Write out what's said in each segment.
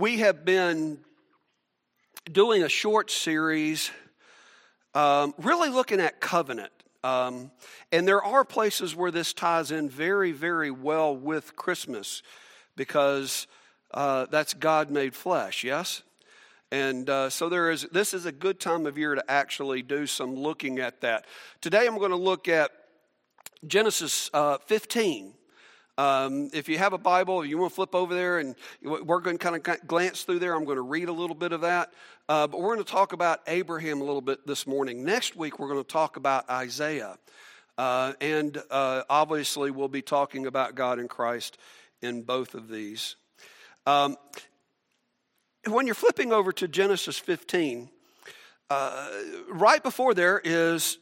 we have been doing a short series, um, really looking at covenant. Um, and there are places where this ties in very, very well with Christmas because uh, that's God made flesh, yes? And uh, so there is, this is a good time of year to actually do some looking at that. Today I'm going to look at Genesis uh, 15. Um, if you have a Bible, you want to flip over there, and we're going to kind of glance through there. I'm going to read a little bit of that. Uh, but we're going to talk about Abraham a little bit this morning. Next week, we're going to talk about Isaiah. Uh, and uh, obviously, we'll be talking about God and Christ in both of these. Um, when you're flipping over to Genesis 15, uh, right before there is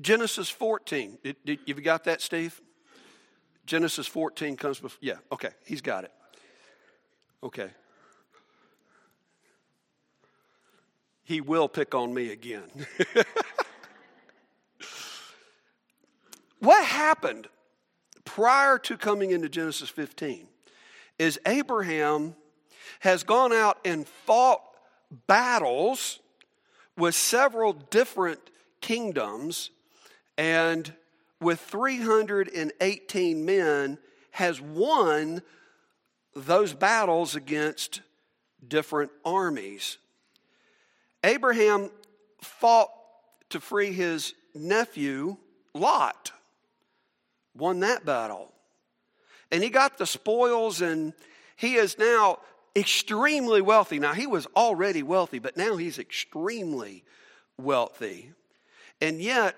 Genesis 14. Did, did, you got that, Steve? Genesis 14 comes before. Yeah, okay, he's got it. Okay. He will pick on me again. what happened prior to coming into Genesis 15 is Abraham has gone out and fought battles with several different kingdoms and with 318 men has won those battles against different armies. Abraham fought to free his nephew Lot, won that battle. And he got the spoils, and he is now extremely wealthy. Now, he was already wealthy, but now he's extremely wealthy. And yet,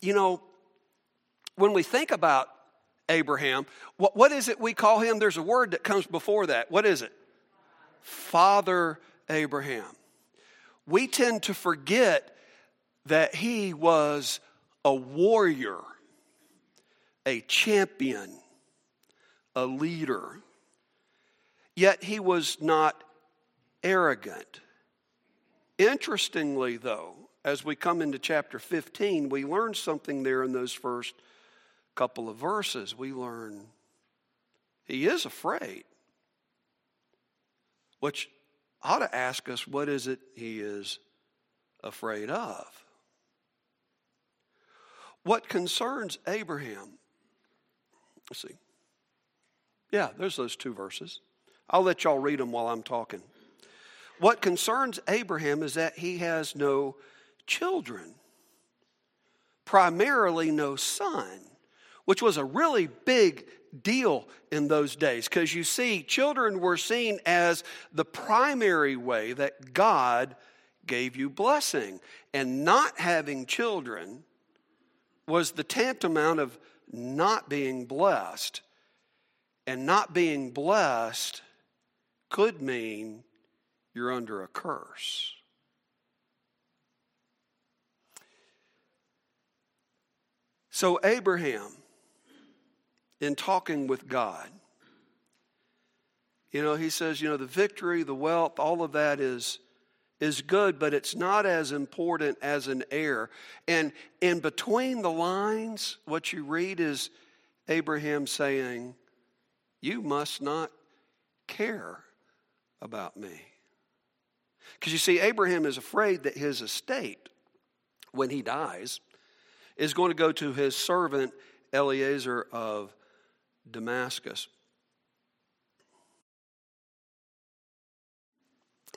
you know, when we think about Abraham, what, what is it we call him? There's a word that comes before that. What is it? Father Abraham. We tend to forget that he was a warrior, a champion, a leader. Yet he was not arrogant. Interestingly, though, as we come into chapter 15, we learn something there in those first couple of verses. We learn he is afraid, which ought to ask us what is it he is afraid of? What concerns Abraham? Let's see. Yeah, there's those two verses. I'll let y'all read them while I'm talking. What concerns Abraham is that he has no children, primarily no son, which was a really big deal in those days because you see, children were seen as the primary way that God gave you blessing. And not having children was the tantamount of not being blessed. And not being blessed could mean you're under a curse. So, Abraham in talking with God. You know, he says, you know, the victory, the wealth, all of that is is good, but it's not as important as an heir. And in between the lines, what you read is Abraham saying, You must not care about me. Because you see, Abraham is afraid that his estate, when he dies, is going to go to his servant Eliezer of Damascus.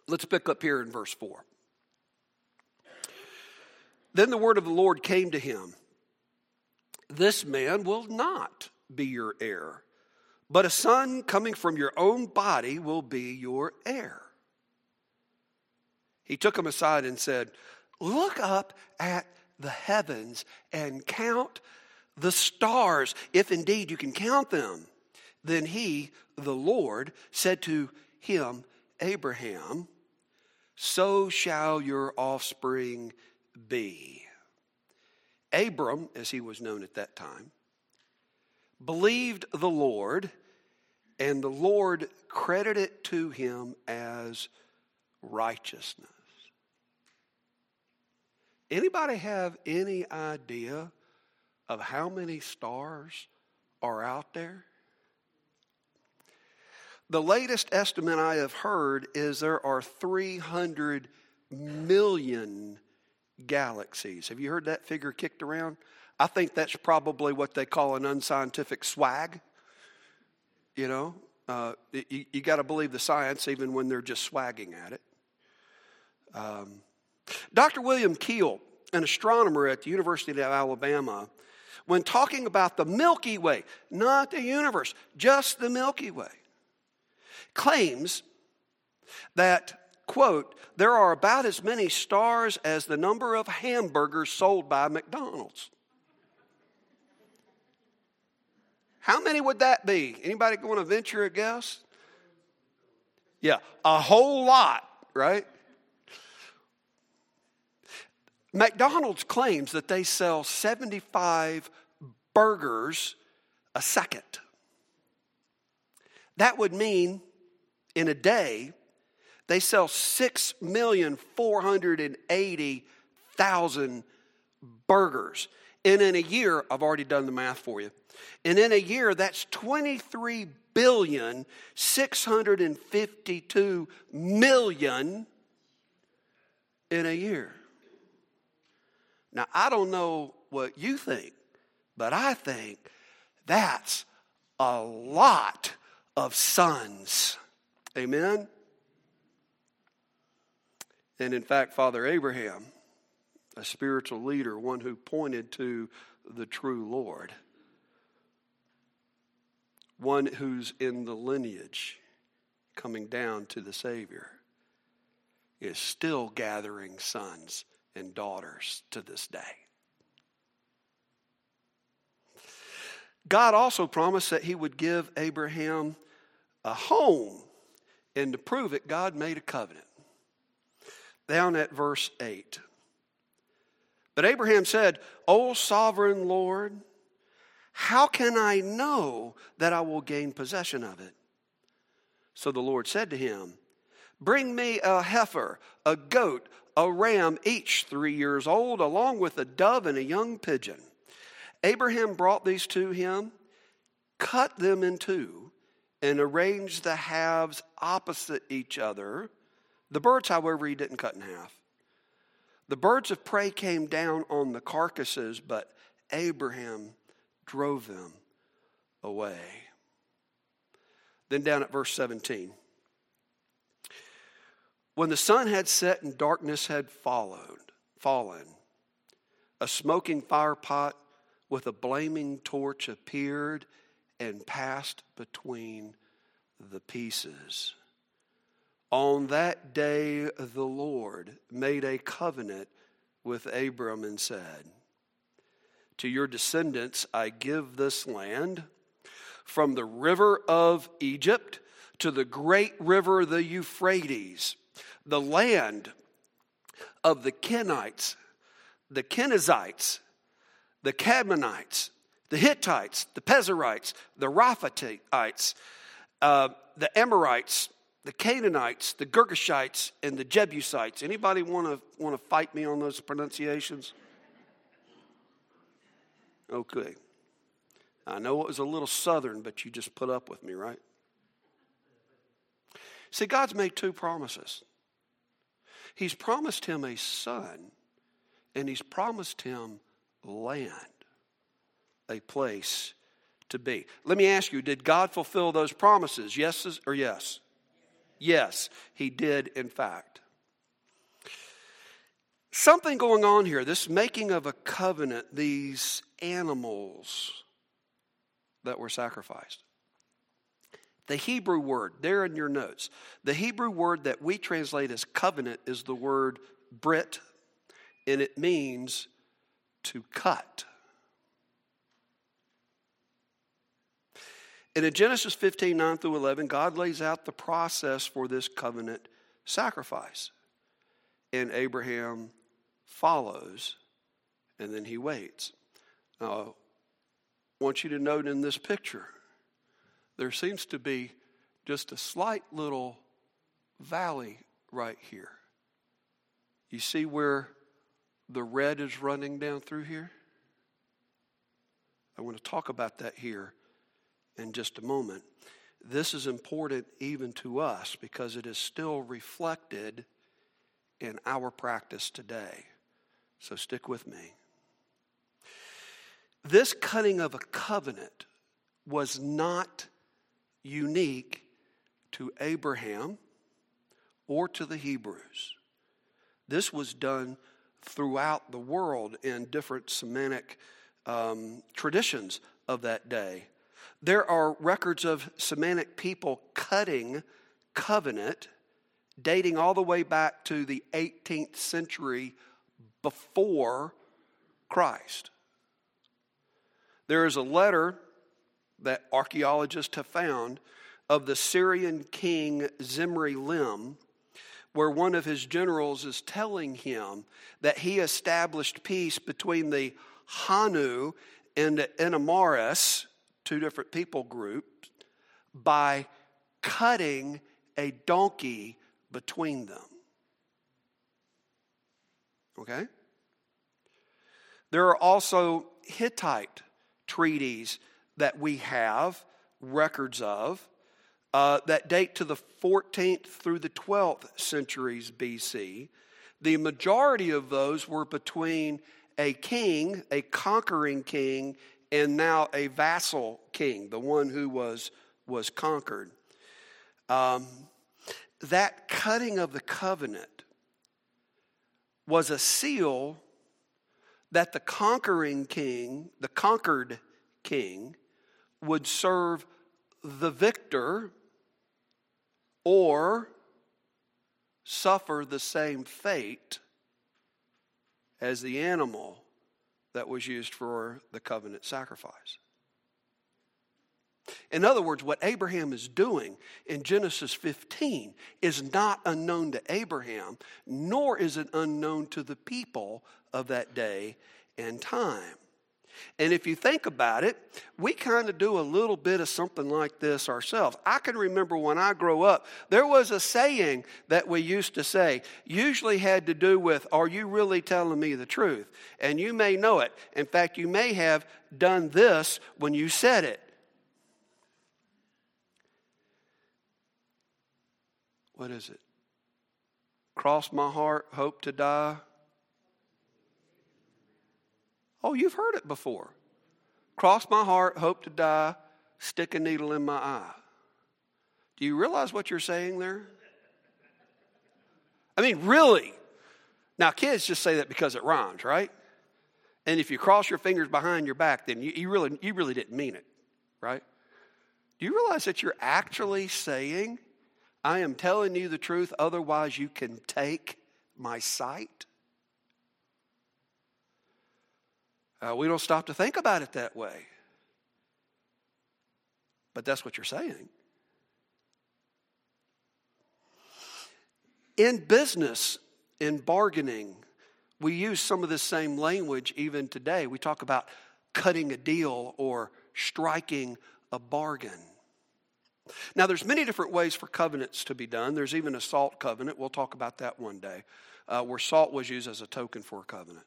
Let's pick up here in verse 4. Then the word of the Lord came to him This man will not be your heir, but a son coming from your own body will be your heir. He took him aside and said, Look up at the heavens and count the stars, if indeed you can count them. Then he, the Lord, said to him, Abraham, so shall your offspring be. Abram, as he was known at that time, believed the Lord, and the Lord credited it to him as righteousness. Anybody have any idea of how many stars are out there? the latest estimate I have heard is there are 300 million galaxies. Have you heard that figure kicked around? I think that's probably what they call an unscientific swag. You know, uh, you, you got to believe the science even when they're just swagging at it. Um, Dr. William Keel, an astronomer at the University of Alabama, when talking about the Milky Way, not the universe, just the Milky Way, claims that, quote, there are about as many stars as the number of hamburgers sold by McDonald's. How many would that be? Anybody want to venture a guess? Yeah, a whole lot, right? McDonald's claims that they sell 75 burgers a second. That would mean in a day, they sell 6,480,000 burgers. And in a year, I've already done the math for you. And in a year, that's 23 billion 652 million in a year. Now, I don't know what you think, but I think that's a lot of sons. Amen? And in fact, Father Abraham, a spiritual leader, one who pointed to the true Lord, one who's in the lineage coming down to the Savior, is still gathering sons and daughters to this day. God also promised that He would give Abraham a home and to prove it, God made a covenant. Down at verse 8. But Abraham said, O sovereign Lord, how can I know that I will gain possession of it? So the Lord said to him, Bring me a heifer, a goat, a ram, each three years old, along with a dove and a young pigeon. Abraham brought these to him, cut them in two, and arranged the halves opposite each other. The birds, however, he didn't cut in half. The birds of prey came down on the carcasses, but Abraham drove them away. Then down at verse 17. When the sun had set and darkness had followed, fallen, a smoking firepot with a blaming torch appeared and passed between the pieces. On that day, the Lord made a covenant with Abram and said, To your descendants I give this land, from the river of Egypt to the great river, the Euphrates, the land of the Kenites, the Kenizzites, the Kadmonites, the Hittites, the Perizzites, the Rephaites, uh, the Amorites, the Canaanites, the Girgashites, and the Jebusites. Anybody want to want to fight me on those pronunciations? Okay. I know it was a little southern, but you just put up with me, right? See, God's made two promises. He's promised him a son, and he's promised him land a place to be. Let me ask you did God fulfill those promises? Yes or yes? Yes, he did, in fact. Something going on here, this making of a covenant, these animals that were sacrificed. The Hebrew word, there in your notes, the Hebrew word that we translate as covenant is the word Brit, and it means to cut. And in Genesis 15, 9 through 11, God lays out the process for this covenant sacrifice. And Abraham follows, and then he waits. Now, I want you to note in this picture, there seems to be just a slight little valley right here. You see where the red is running down through here? I want to talk about that here in just a moment. this is important even to us because it is still reflected in our practice today. So stick with me. This cutting of a covenant was not unique to Abraham or to the Hebrews. This was done throughout the world in different Semitic um, traditions of that day. There are records of Semitic people cutting covenant dating all the way back to the 18th century before Christ. There is a letter that archaeologists have found of the Syrian king Zimri Lim, where one of his generals is telling him that he established peace between the Hanu and the Enamaris, two different people groups, by cutting a donkey between them. Okay? There are also Hittite treaties that we have records of uh, that date to the 14th through the 12th centuries BC. The majority of those were between a king, a conquering king, and now a vassal king, the one who was, was conquered. Um, that cutting of the covenant was a seal that the conquering king, the conquered king, would serve the victor or suffer the same fate as the animal that was used for the covenant sacrifice. In other words, what Abraham is doing in Genesis 15 is not unknown to Abraham, nor is it unknown to the people of that day and time. And if you think about it, we kind of do a little bit of something like this ourselves. I can remember when I grew up, there was a saying that we used to say, usually had to do with, Are you really telling me the truth? And you may know it. In fact, you may have done this when you said it. What is it? Cross my heart, hope to die. Oh, you've heard it before. Cross my heart, hope to die, stick a needle in my eye. Do you realize what you're saying there? I mean, really. Now, kids just say that because it rhymes, right? And if you cross your fingers behind your back, then you, you, really, you really didn't mean it, right? Do you realize that you're actually saying, I am telling you the truth, otherwise you can take my sight? Uh, we don't stop to think about it that way. But that's what you're saying. In business, in bargaining, we use some of the same language even today. We talk about cutting a deal or striking a bargain. Now, there's many different ways for covenants to be done. There's even a salt covenant. We'll talk about that one day, uh, where salt was used as a token for a covenant.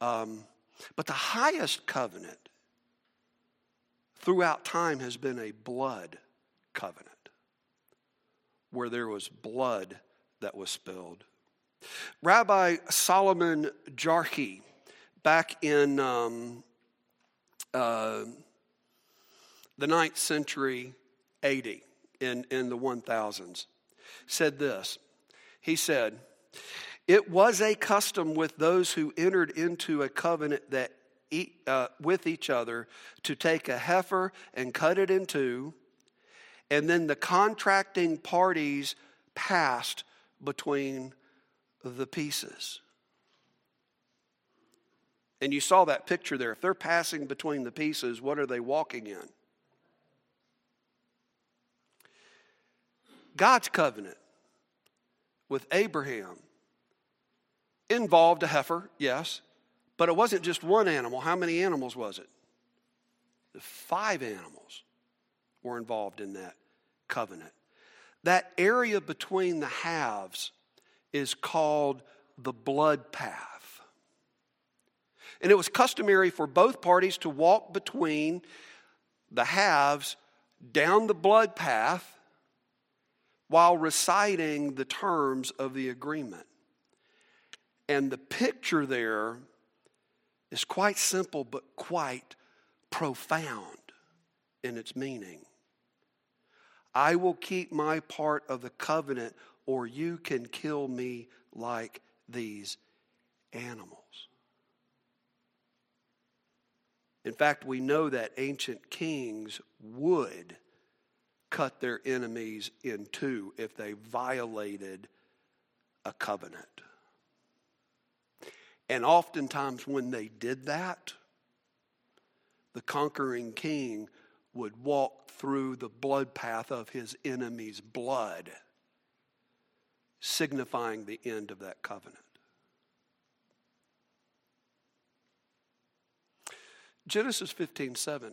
Um, but the highest covenant throughout time has been a blood covenant where there was blood that was spilled. Rabbi Solomon Jarchi, back in um, uh, the ninth century AD, in, in the 1000s, said this. He said, it was a custom with those who entered into a covenant that uh, with each other to take a heifer and cut it in two, and then the contracting parties passed between the pieces. And you saw that picture there. If they're passing between the pieces, what are they walking in? God's covenant with Abraham involved a heifer, yes, but it wasn't just one animal. How many animals was it? The Five animals were involved in that covenant. That area between the halves is called the blood path. And it was customary for both parties to walk between the halves down the blood path while reciting the terms of the agreement. And the picture there is quite simple but quite profound in its meaning. I will keep my part of the covenant, or you can kill me like these animals. In fact, we know that ancient kings would cut their enemies in two if they violated a covenant. And oftentimes, when they did that, the conquering king would walk through the blood path of his enemy's blood, signifying the end of that covenant. Genesis 15 7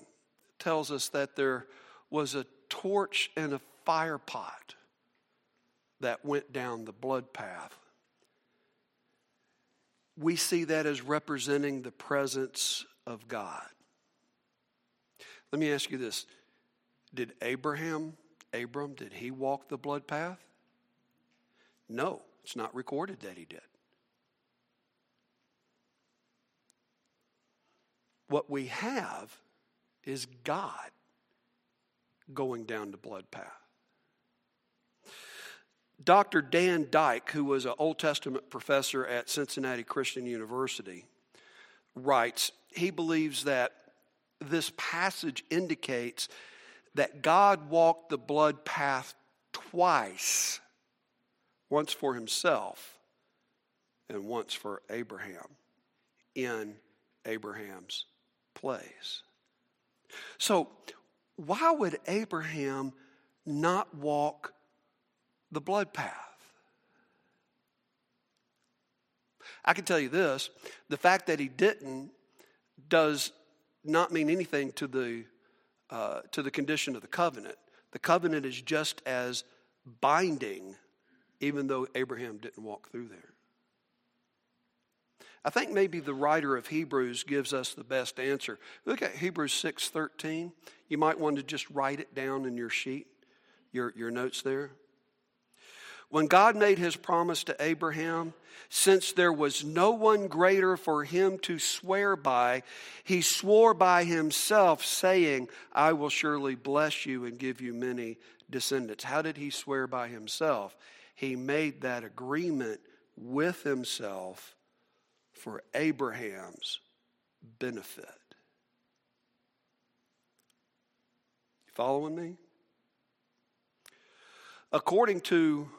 tells us that there was a torch and a fire pot that went down the blood path. We see that as representing the presence of God. Let me ask you this Did Abraham, Abram, did he walk the blood path? No, it's not recorded that he did. What we have is God going down the blood path. Dr. Dan Dyke, who was an Old Testament professor at Cincinnati Christian University, writes he believes that this passage indicates that God walked the blood path twice once for himself and once for Abraham in Abraham's place. So, why would Abraham not walk the blood path? I can tell you this the fact that he didn't does not mean anything to the, uh, to the condition of the covenant. The covenant is just as binding, even though Abraham didn't walk through there. I think maybe the writer of Hebrews gives us the best answer. Look at Hebrews 6:13. You might want to just write it down in your sheet, your, your notes there. When God made his promise to Abraham, since there was no one greater for him to swear by, he swore by himself, saying, I will surely bless you and give you many descendants. How did he swear by himself? He made that agreement with himself for Abraham's benefit. You following me? According to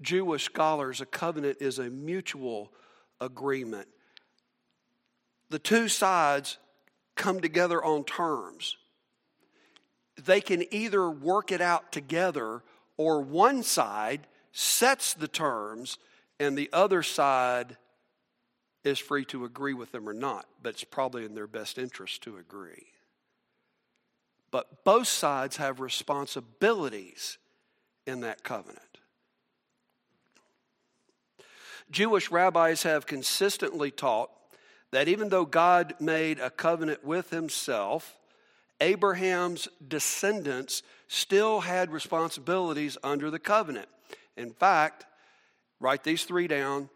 Jewish scholars, a covenant is a mutual agreement. The two sides come together on terms. They can either work it out together or one side sets the terms and the other side is free to agree with them or not, but it's probably in their best interest to agree. But both sides have responsibilities in that covenant. Jewish rabbis have consistently taught that even though God made a covenant with himself, Abraham's descendants still had responsibilities under the covenant. In fact, write these three down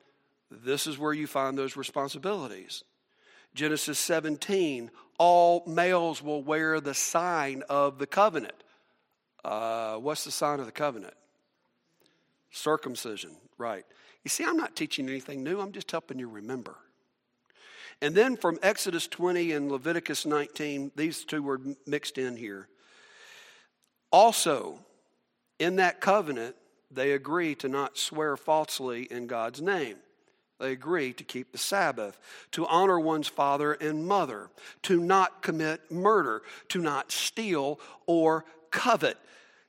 this is where you find those responsibilities. Genesis 17, all males will wear the sign of the covenant. Uh, what's the sign of the covenant? Circumcision, right. You see, I'm not teaching anything new, I'm just helping you remember. And then from Exodus 20 and Leviticus 19, these two were mixed in here. Also, in that covenant, they agree to not swear falsely in God's name. They agree to keep the Sabbath, to honor one's father and mother, to not commit murder, to not steal or covet,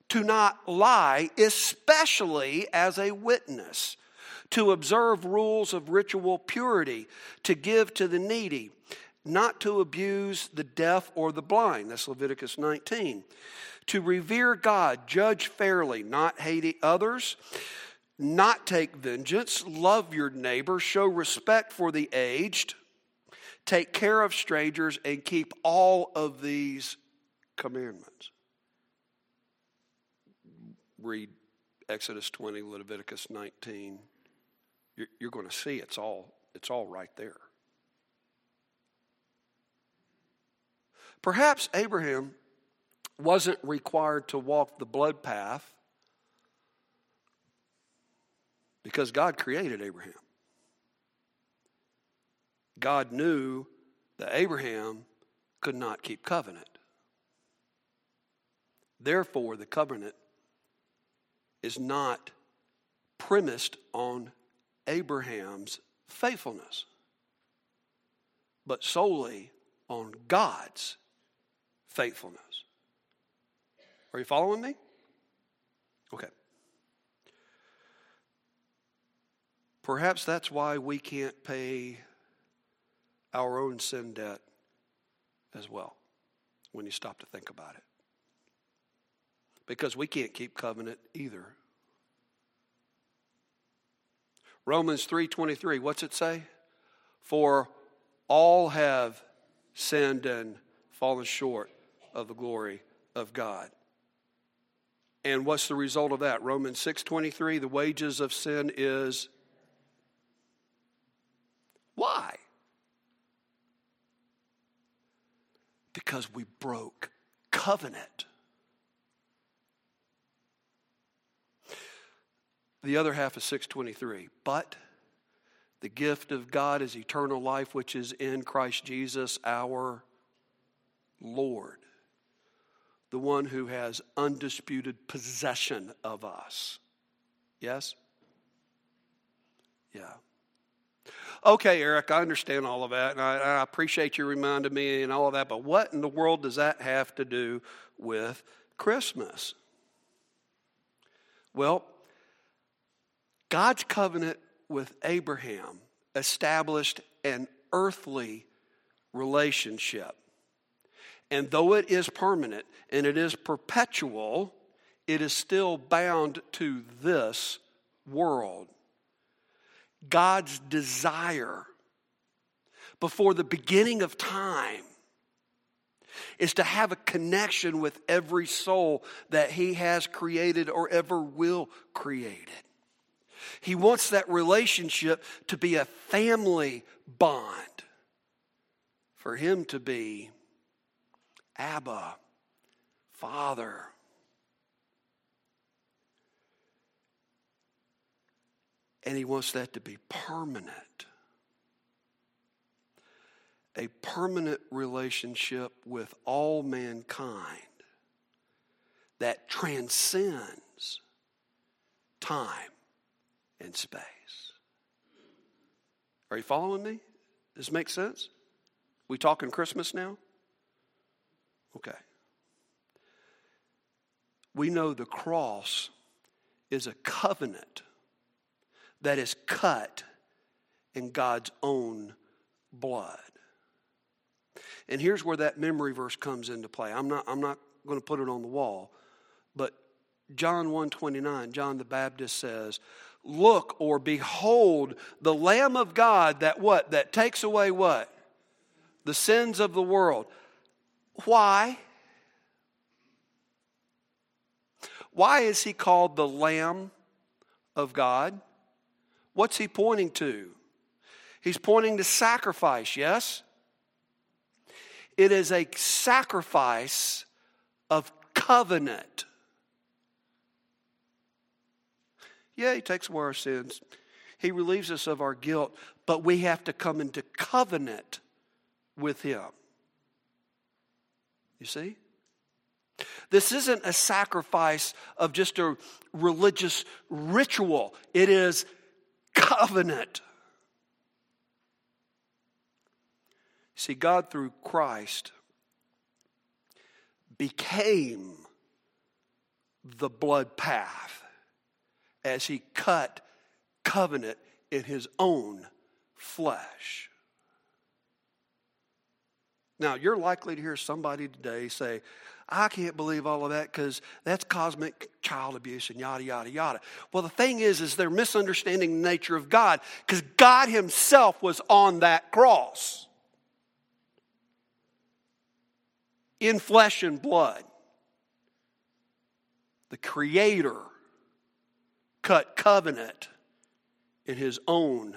to not lie, especially as a witness, to observe rules of ritual purity, to give to the needy, not to abuse the deaf or the blind. That's Leviticus 19. To revere God, judge fairly, not hate others not take vengeance, love your neighbor, show respect for the aged, take care of strangers, and keep all of these commandments. read Exodus 20, Leviticus 19, you're, you're going to see it's all, it's all right there. Perhaps Abraham wasn't required to walk the blood path because God created Abraham. God knew that Abraham could not keep covenant. Therefore, the covenant is not premised on Abraham's faithfulness, but solely on God's faithfulness. Are you following me? Okay. Perhaps that's why we can't pay our own sin debt as well when you stop to think about it. Because we can't keep covenant either. Romans 3:23 what's it say? For all have sinned and fallen short of the glory of God. And what's the result of that? Romans 6:23 the wages of sin is why? Because we broke covenant. The other half is 623. But the gift of God is eternal life, which is in Christ Jesus our Lord, the one who has undisputed possession of us. Yes? Yeah. Okay, Eric, I understand all of that, and I, I appreciate you reminding me and all of that, but what in the world does that have to do with Christmas? Well, God's covenant with Abraham established an earthly relationship. And though it is permanent and it is perpetual, it is still bound to this world. God's desire before the beginning of time is to have a connection with every soul that He has created or ever will create it. He wants that relationship to be a family bond, for Him to be Abba, Father. And he wants that to be permanent. A permanent relationship with all mankind that transcends time and space. Are you following me? Does this make sense? We talking Christmas now? Okay. We know the cross is a covenant that is cut in God's own blood. And here's where that memory verse comes into play. I'm not, I'm not going to put it on the wall, but John 129, John the Baptist says, Look or behold the Lamb of God that what? That takes away what? The sins of the world. Why? Why is he called the Lamb of God? What's he pointing to? He's pointing to sacrifice, yes? It is a sacrifice of covenant. Yeah, he takes away our sins. He relieves us of our guilt, but we have to come into covenant with him. You see? This isn't a sacrifice of just a religious ritual, it is covenant. See, God through Christ became the blood path as he cut covenant in his own flesh. Now, you're likely to hear somebody today say, I can't believe all of that because that's cosmic child abuse and yada, yada, yada. Well, the thing is, is they're misunderstanding the nature of God because God Himself was on that cross in flesh and blood. The Creator cut covenant in his own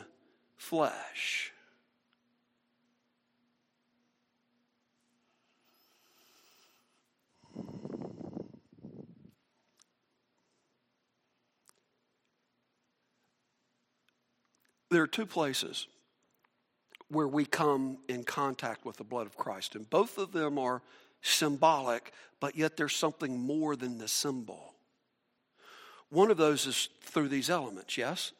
flesh. There are two places where we come in contact with the blood of Christ, and both of them are symbolic, but yet there's something more than the symbol. One of those is through these elements, yes?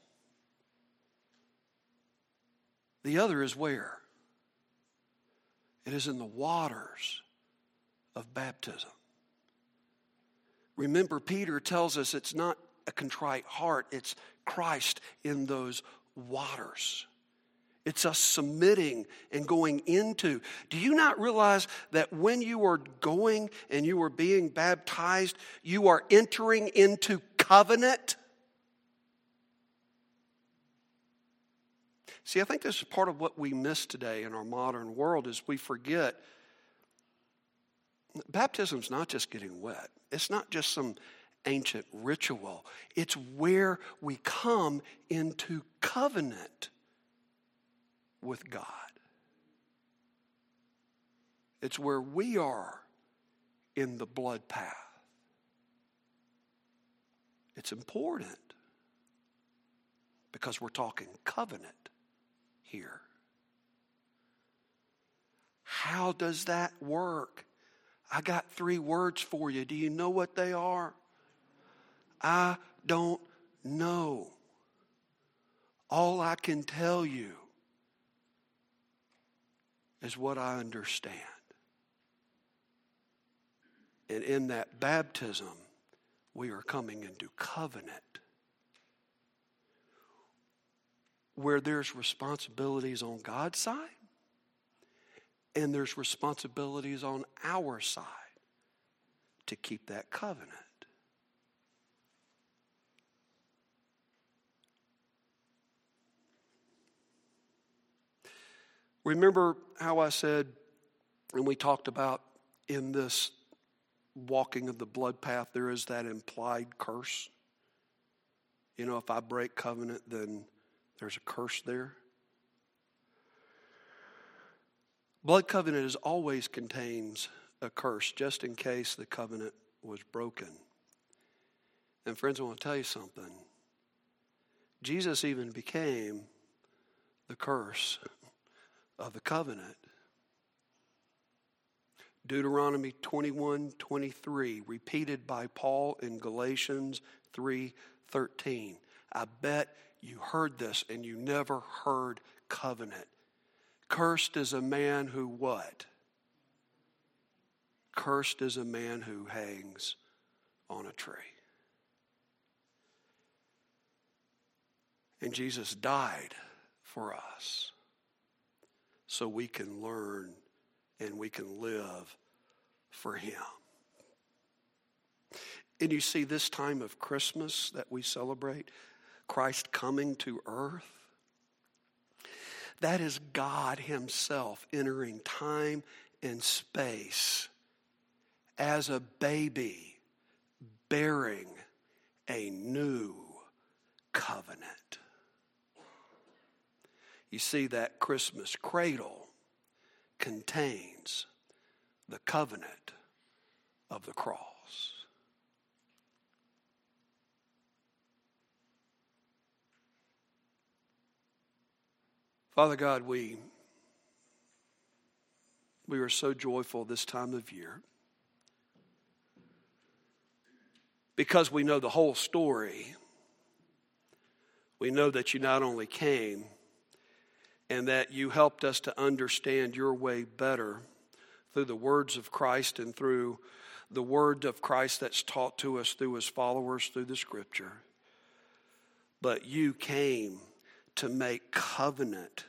The other is where? It is in the waters of baptism. Remember, Peter tells us it's not a contrite heart, it's Christ in those waters. It's us submitting and going into. Do you not realize that when you are going and you are being baptized, you are entering into covenant? See, I think this is part of what we miss today in our modern world is we forget baptism's not just getting wet. It's not just some ancient ritual. It's where we come into covenant with God. It's where we are in the blood path. It's important because we're talking covenant here. How does that work? I got three words for you. Do you know what they are? I don't know. All I can tell you is what I understand. And in that baptism, we are coming into covenant where there's responsibilities on God's side and there's responsibilities on our side to keep that covenant. Remember how I said, and we talked about in this walking of the blood path, there is that implied curse. You know, if I break covenant, then there's a curse there. Blood covenant is always contains a curse just in case the covenant was broken. And friends, I want to tell you something. Jesus even became the curse of the covenant. Deuteronomy 21 23, repeated by Paul in Galatians 3 13. I bet you heard this and you never heard covenant. Cursed is a man who what? Cursed is a man who hangs on a tree. And Jesus died for us so we can learn and we can live for Him. And you see, this time of Christmas that we celebrate, Christ coming to earth, that is God Himself entering time and space as a baby bearing a new covenant. You see, that Christmas cradle contains the covenant of the cross. Father God, we, we are so joyful this time of year because we know the whole story. We know that you not only came, and that you helped us to understand your way better through the words of Christ and through the word of Christ that's taught to us through his followers through the scripture. But you came to make covenant